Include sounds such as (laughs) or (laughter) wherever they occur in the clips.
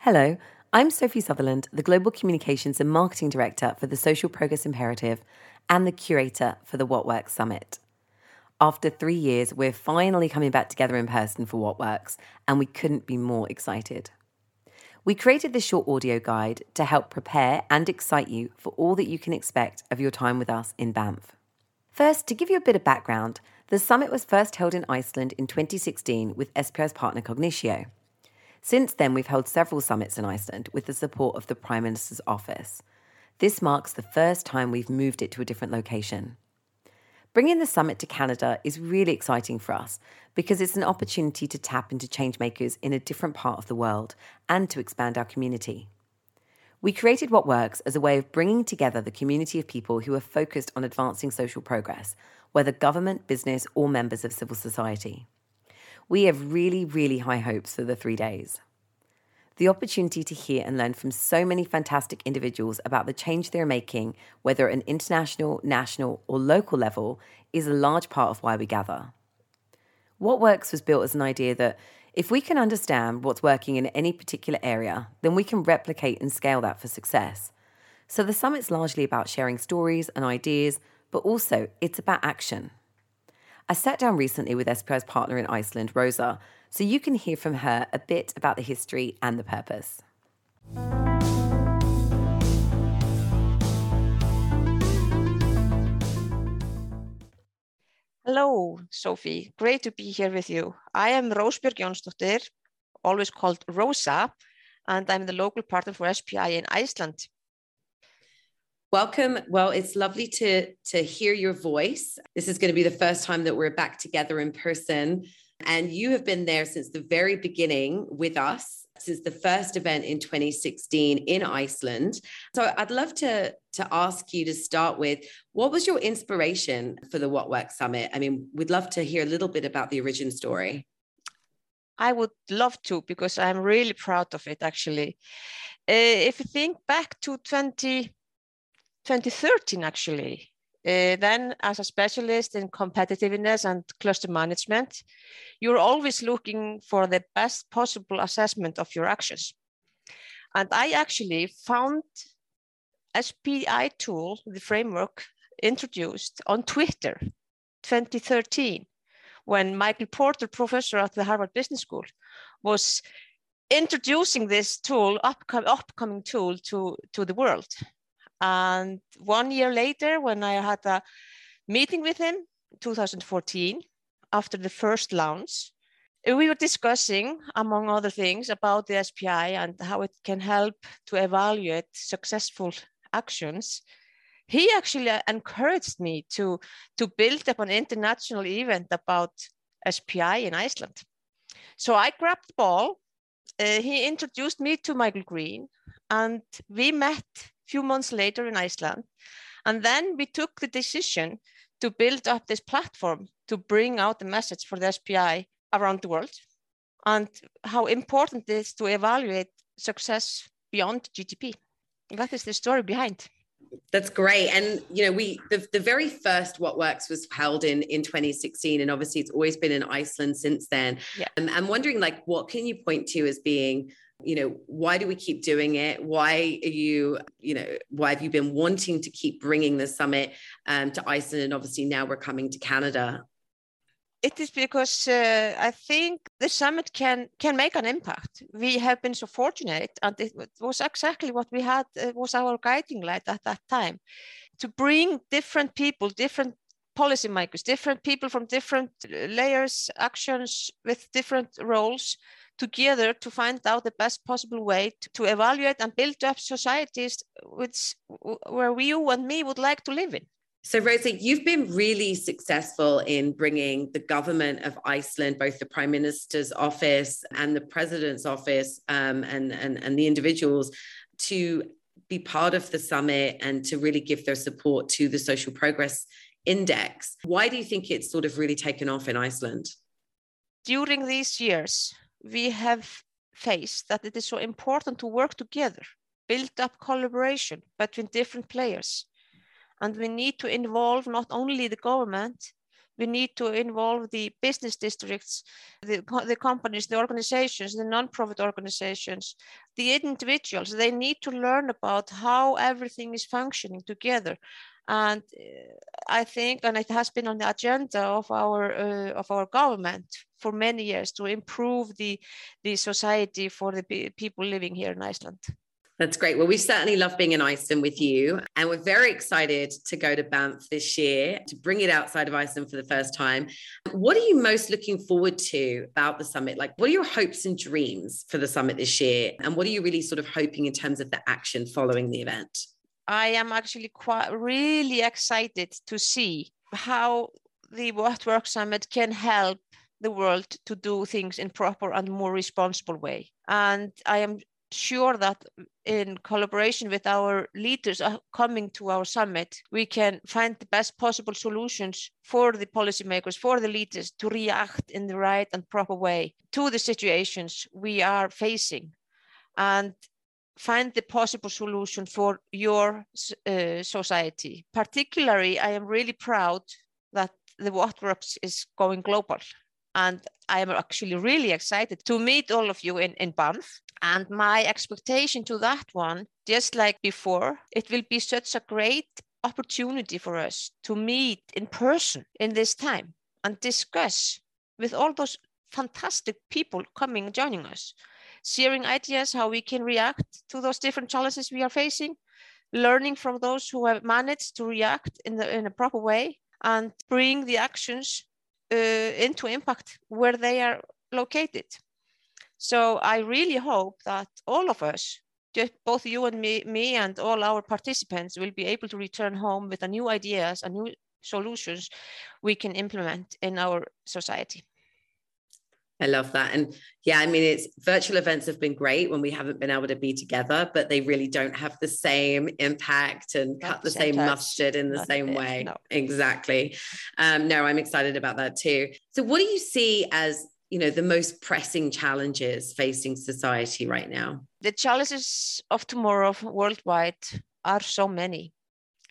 Hello, I'm Sophie Sutherland, the Global Communications and Marketing Director for the Social Progress Imperative and the curator for the What Works Summit. After three years, we're finally coming back together in person for What Works, and we couldn't be more excited. We created this short audio guide to help prepare and excite you for all that you can expect of your time with us in Banff. First, to give you a bit of background, the summit was first held in Iceland in 2016 with SPI's partner Cognitio. Since then, we've held several summits in Iceland with the support of the Prime Minister's office. This marks the first time we've moved it to a different location. Bringing the summit to Canada is really exciting for us because it's an opportunity to tap into changemakers in a different part of the world and to expand our community. We created What Works as a way of bringing together the community of people who are focused on advancing social progress, whether government, business, or members of civil society. We have really, really high hopes for the three days. The opportunity to hear and learn from so many fantastic individuals about the change they're making, whether at an international, national, or local level, is a large part of why we gather. What Works was built as an idea that if we can understand what's working in any particular area, then we can replicate and scale that for success. So the summit's largely about sharing stories and ideas, but also it's about action. I sat down recently with SPI's partner in Iceland, Rosa, so you can hear from her a bit about the history and the purpose. Hello, Sophie. Great to be here with you. I am Rósbjörg Jónsdóttir, always called Rosa, and I'm the local partner for SPI in Iceland. Welcome. Well, it's lovely to to hear your voice. This is going to be the first time that we're back together in person, and you have been there since the very beginning with us, since the first event in 2016 in Iceland. So I'd love to to ask you to start with what was your inspiration for the What Works Summit? I mean, we'd love to hear a little bit about the origin story. I would love to because I'm really proud of it actually. Uh, if you think back to 20 2013 actually. Uh, then as a specialist in competitiveness and cluster management, you're always looking for the best possible assessment of your actions. And I actually found SPI tool, the framework introduced on Twitter 2013, when Michael Porter, professor at the Harvard Business School, was introducing this tool, upcoming, upcoming tool to, to the world. And one year later, when I had a meeting with him, 2014, after the first launch, we were discussing, among other things, about the SPI and how it can help to evaluate successful actions. He actually encouraged me to, to build up an international event about SPI in Iceland. So I grabbed the ball. Uh, he introduced me to Michael Green, and we met few months later in Iceland. And then we took the decision to build up this platform to bring out the message for the SPI around the world and how important it is to evaluate success beyond GDP. That is the story behind. That's great. And you know, we the, the very first What Works was held in in 2016, and obviously it's always been in Iceland since then. Yeah. And I'm wondering, like, what can you point to as being you know why do we keep doing it? Why are you you know why have you been wanting to keep bringing the summit um, to iceland? And obviously now we're coming to canada. It is because uh, I think the summit can can make an impact. We have been so fortunate, and it was exactly what we had uh, was our guiding light at that time, to bring different people, different policymakers, different people from different layers, actions with different roles together to find out the best possible way to, to evaluate and build up societies which where you and me would like to live in. So, Rosie, you've been really successful in bringing the government of Iceland, both the Prime Minister's office and the President's office, um, and, and, and the individuals, to be part of the summit and to really give their support to the Social Progress Index. Why do you think it's sort of really taken off in Iceland? During these years, we have faced that it is so important to work together, build up collaboration between different players. And we need to involve not only the government, We need to involve the business districts, the, the companies, the organizations, the non-profit organizations, the individuals. They need to learn about how everything is functioning together. And uh, I think, and it has been on the agenda of our uh, of our government for many years to improve the the society for the people living here in Iceland. That's great. Well, we certainly love being in Iceland with you. And we're very excited to go to Banff this year to bring it outside of Iceland for the first time. What are you most looking forward to about the summit? Like, what are your hopes and dreams for the summit this year? And what are you really sort of hoping in terms of the action following the event? I am actually quite really excited to see how the What Work Summit can help the world to do things in proper and more responsible way. And I am sure that in collaboration with our leaders uh, coming to our summit, we can find the best possible solutions for the policymakers, for the leaders to react in the right and proper way to the situations we are facing and find the possible solution for your uh, society. Particularly, I am really proud that the What Works is going global. And I am actually really excited to meet all of you in, in Banff and my expectation to that one, just like before, it will be such a great opportunity for us to meet in person in this time and discuss with all those fantastic people coming joining us, sharing ideas how we can react to those different challenges we are facing, learning from those who have managed to react in, the, in a proper way, and bring the actions uh, into impact where they are located. So I really hope that all of us, just both you and me, me and all our participants will be able to return home with a new ideas and new solutions we can implement in our society. I love that. And yeah, I mean, it's virtual events have been great when we haven't been able to be together, but they really don't have the same impact and Not cut the same, same mustard in the Not same way. No. Exactly. Um, no, I'm excited about that too. So, what do you see as you know the most pressing challenges facing society right now the challenges of tomorrow worldwide are so many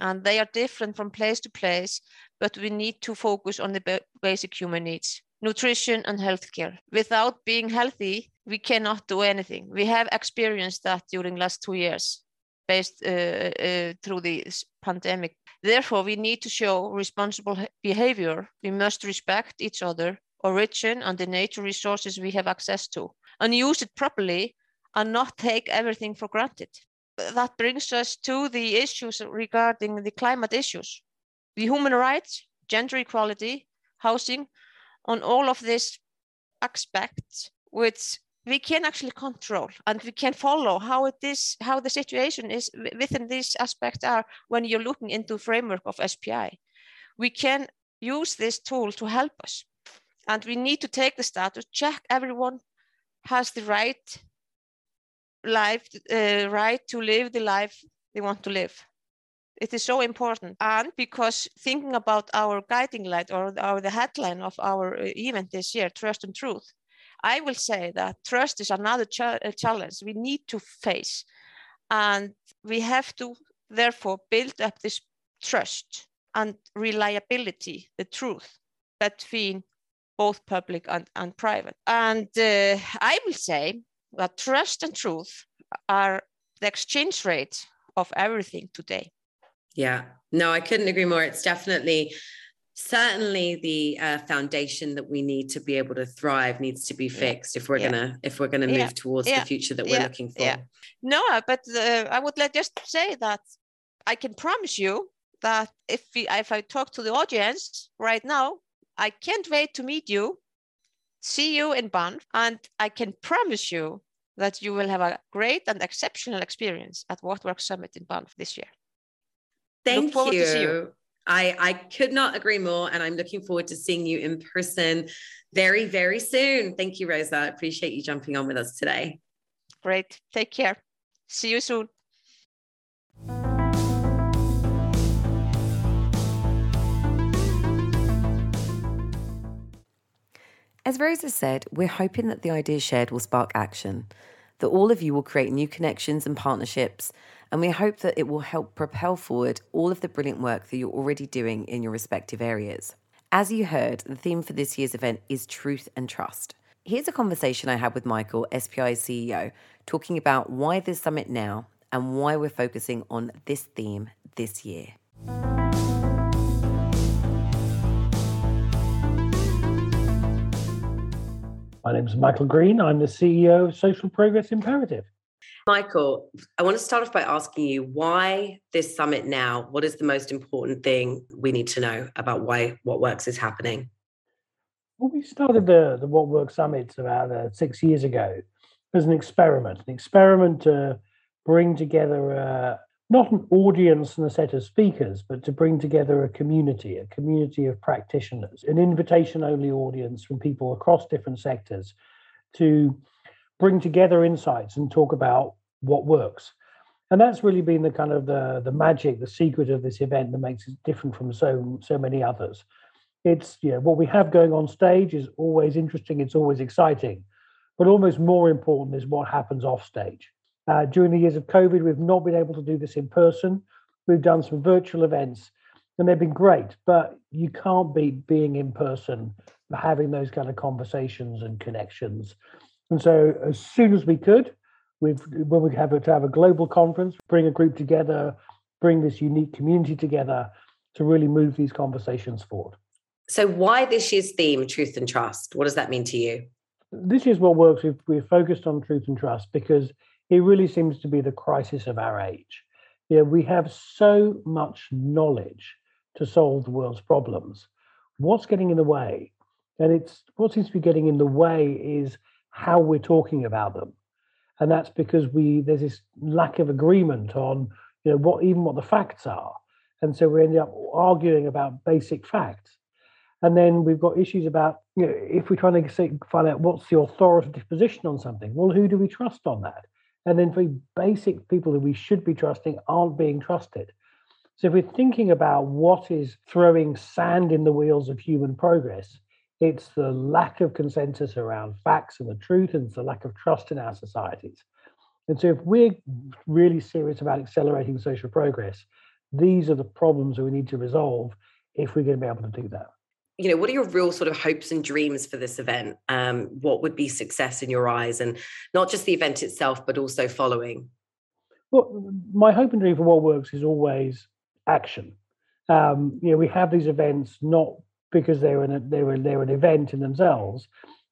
and they are different from place to place but we need to focus on the basic human needs nutrition and healthcare. Without being healthy we cannot do anything. We have experienced that during last two years based uh, uh, through the pandemic. Therefore we need to show responsible behavior. We must respect each other origin and the nature resources we have access to and use it properly and not take everything for granted. That brings us to the issues regarding the climate issues, the human rights, gender equality, housing, on all of these aspects, which we can actually control and we can follow how it is, how the situation is within these aspects are when you're looking into framework of SPI. We can use this tool to help us and we need to take the status check everyone has the right life uh, right to live the life they want to live it is so important and because thinking about our guiding light or, or the headline of our uh, event this year trust and truth i will say that trust is another uh, challenge we need to face and we have to therefore build up this trust and reliability the truth between both public and, and private. And uh, I will say that trust and truth are the exchange rate of everything today. Yeah, no, I couldn't agree more. It's definitely, certainly the uh, foundation that we need to be able to thrive needs to be fixed yeah. if we're yeah. gonna if we're gonna move yeah. towards the future that we're looking for. Yeah. No, but uh, I would like just say that I can promise you that if we, if I talk to the audience right now, I can't wait to meet you, see you in Banff, and I can promise you that you will have a great and exceptional experience at What Works Summit in Banff this year. Thank you. you. I, I could not agree more. And I'm looking forward to seeing you in person very, very soon. Thank you, Rosa. I appreciate you jumping on with us today. Great. Take care. See you soon. As Rosa said, we're hoping that the ideas shared will spark action, that all of you will create new connections and partnerships, and we hope that it will help propel forward all of the brilliant work that you're already doing in your respective areas. As you heard, the theme for this year's event is truth and trust. Here's a conversation I had with Michael, SPI's CEO, talking about why this summit now and why we're focusing on this theme this year. My name is Michael Green. I'm the CEO of Social Progress Imperative. Michael, I want to start off by asking you why this summit now? What is the most important thing we need to know about why What Works is happening? Well, we started the, the What Works Summit about uh, six years ago as an experiment, an experiment to bring together uh, not an audience and a set of speakers, but to bring together a community, a community of practitioners, an invitation only audience from people across different sectors to bring together insights and talk about what works. And that's really been the kind of the, the magic, the secret of this event that makes it different from so so many others. It's you know what we have going on stage is always interesting, it's always exciting, but almost more important is what happens off stage. Uh, during the years of COVID, we've not been able to do this in person. We've done some virtual events and they've been great, but you can't beat being in person, having those kind of conversations and connections. And so, as soon as we could, we've when we have to have a global conference, bring a group together, bring this unique community together to really move these conversations forward. So, why this year's theme, truth and trust? What does that mean to you? This is what works. We've, we've focused on truth and trust because it really seems to be the crisis of our age. Yeah, we have so much knowledge to solve the world's problems. What's getting in the way? And it's what seems to be getting in the way is how we're talking about them. And that's because we there's this lack of agreement on you know what even what the facts are. And so we end up arguing about basic facts. And then we've got issues about, you know, if we're trying to say, find out what's the authoritative position on something, well, who do we trust on that? and then very basic people that we should be trusting aren't being trusted. So if we're thinking about what is throwing sand in the wheels of human progress, it's the lack of consensus around facts and the truth, and it's the lack of trust in our societies. And so if we're really serious about accelerating social progress, these are the problems that we need to resolve if we're going to be able to do that you know, what are your real sort of hopes and dreams for this event? Um, what would be success in your eyes, and not just the event itself, but also following? Well, my hope and dream for what works is always action. Um, you know, we have these events not because they were, an they're they're an event in themselves,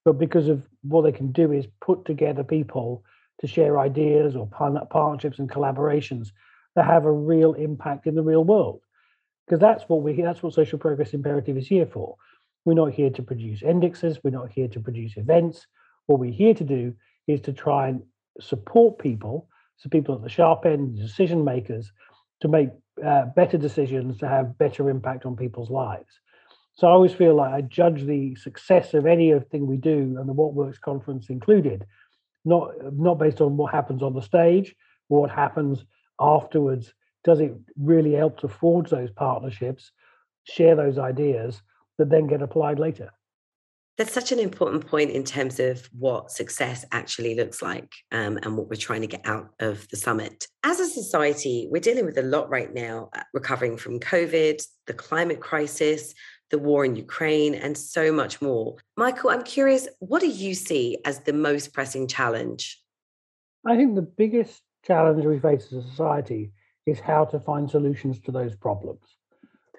but because of what they can do is put together people to share ideas or partnerships and collaborations that have a real impact in the real world because that's what we that's what social progress imperative is here for. We're not here to produce indexes, we're not here to produce events. What we're here to do is to try and support people, so people at the sharp end, decision makers, to make uh, better decisions, to have better impact on people's lives. So I always feel like I judge the success of any thing we do, and the What Works conference included, not not based on what happens on the stage, or what happens afterwards does it really help to forge those partnerships, share those ideas that then get applied later? That's such an important point in terms of what success actually looks like um, and what we're trying to get out of the summit. As a society, we're dealing with a lot right now, uh, recovering from COVID, the climate crisis, the war in Ukraine, and so much more. Michael, I'm curious, what do you see as the most pressing challenge? I think the biggest challenge we face as a society is how to find solutions to those problems.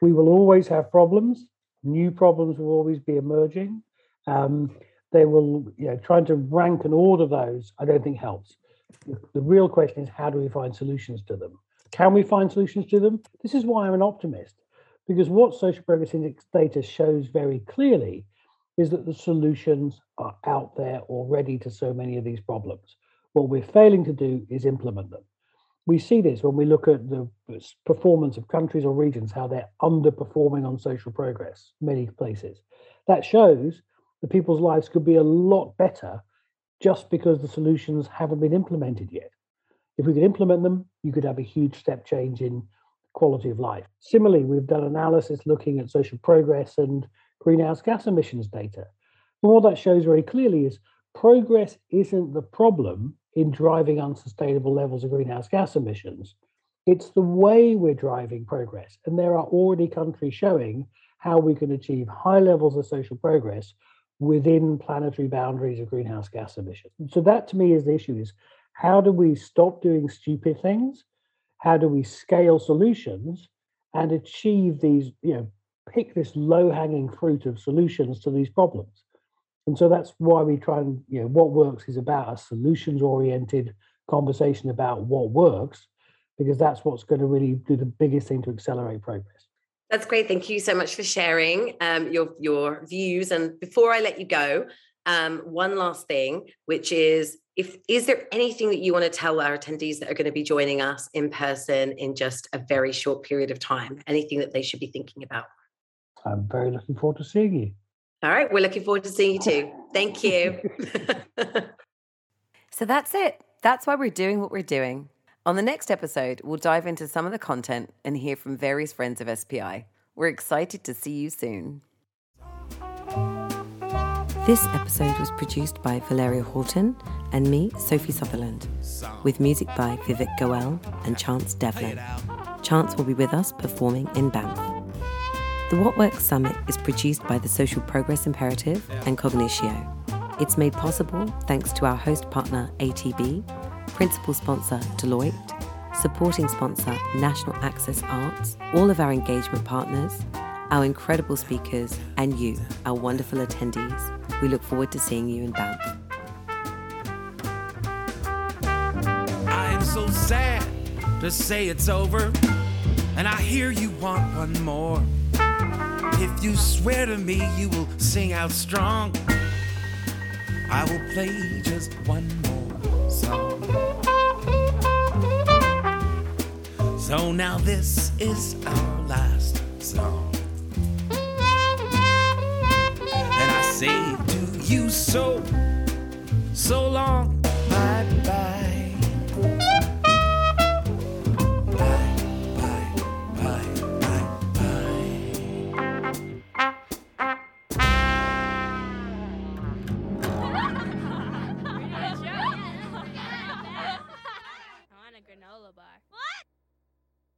We will always have problems. New problems will always be emerging. Um, they will, you know, trying to rank and order those, I don't think helps. The real question is how do we find solutions to them? Can we find solutions to them? This is why I'm an optimist, because what Social Progress Index data shows very clearly is that the solutions are out there already to so many of these problems. What we're failing to do is implement them we see this when we look at the performance of countries or regions, how they're underperforming on social progress, many places. That shows that people's lives could be a lot better just because the solutions haven't been implemented yet. If we could implement them, you could have a huge step change in quality of life. Similarly, we've done analysis looking at social progress and greenhouse gas emissions data. And what that shows very clearly is progress isn't the problem, in driving unsustainable levels of greenhouse gas emissions. It's the way we're driving progress. And there are already countries showing how we can achieve high levels of social progress within planetary boundaries of greenhouse gas emissions. So that to me is the issue is how do we stop doing stupid things? How do we scale solutions and achieve these, you know, pick this low-hanging fruit of solutions to these problems? And so that's why we try and, you know, what works is about a solutions-oriented conversation about what works, because that's what's going to really do the biggest thing to accelerate progress. That's great. Thank you so much for sharing um, your your views. And before I let you go, um, one last thing, which is if is there anything that you want to tell our attendees that are going to be joining us in person in just a very short period of time? Anything that they should be thinking about? I'm very looking forward to seeing you. All right, we're looking forward to seeing you too. Thank you. (laughs) so that's it. That's why we're doing what we're doing. On the next episode, we'll dive into some of the content and hear from various friends of SPI. We're excited to see you soon. This episode was produced by Valeria Horton and me, Sophie Sutherland, with music by Vivek Goel and Chance Devlin. Chance will be with us performing in Banff. The What Works Summit is produced by the Social Progress Imperative and Cognitio. It's made possible thanks to our host partner ATB principal sponsor Deloitte, supporting sponsor National Access Arts, all of our engagement partners, our incredible speakers, and you, our wonderful attendees. We look forward to seeing you in Banff. To say it's over, and I hear you want one more. If you swear to me you will sing out strong, I will play just one more song. So now this is our last song. And I say to you so, so long, bye bye.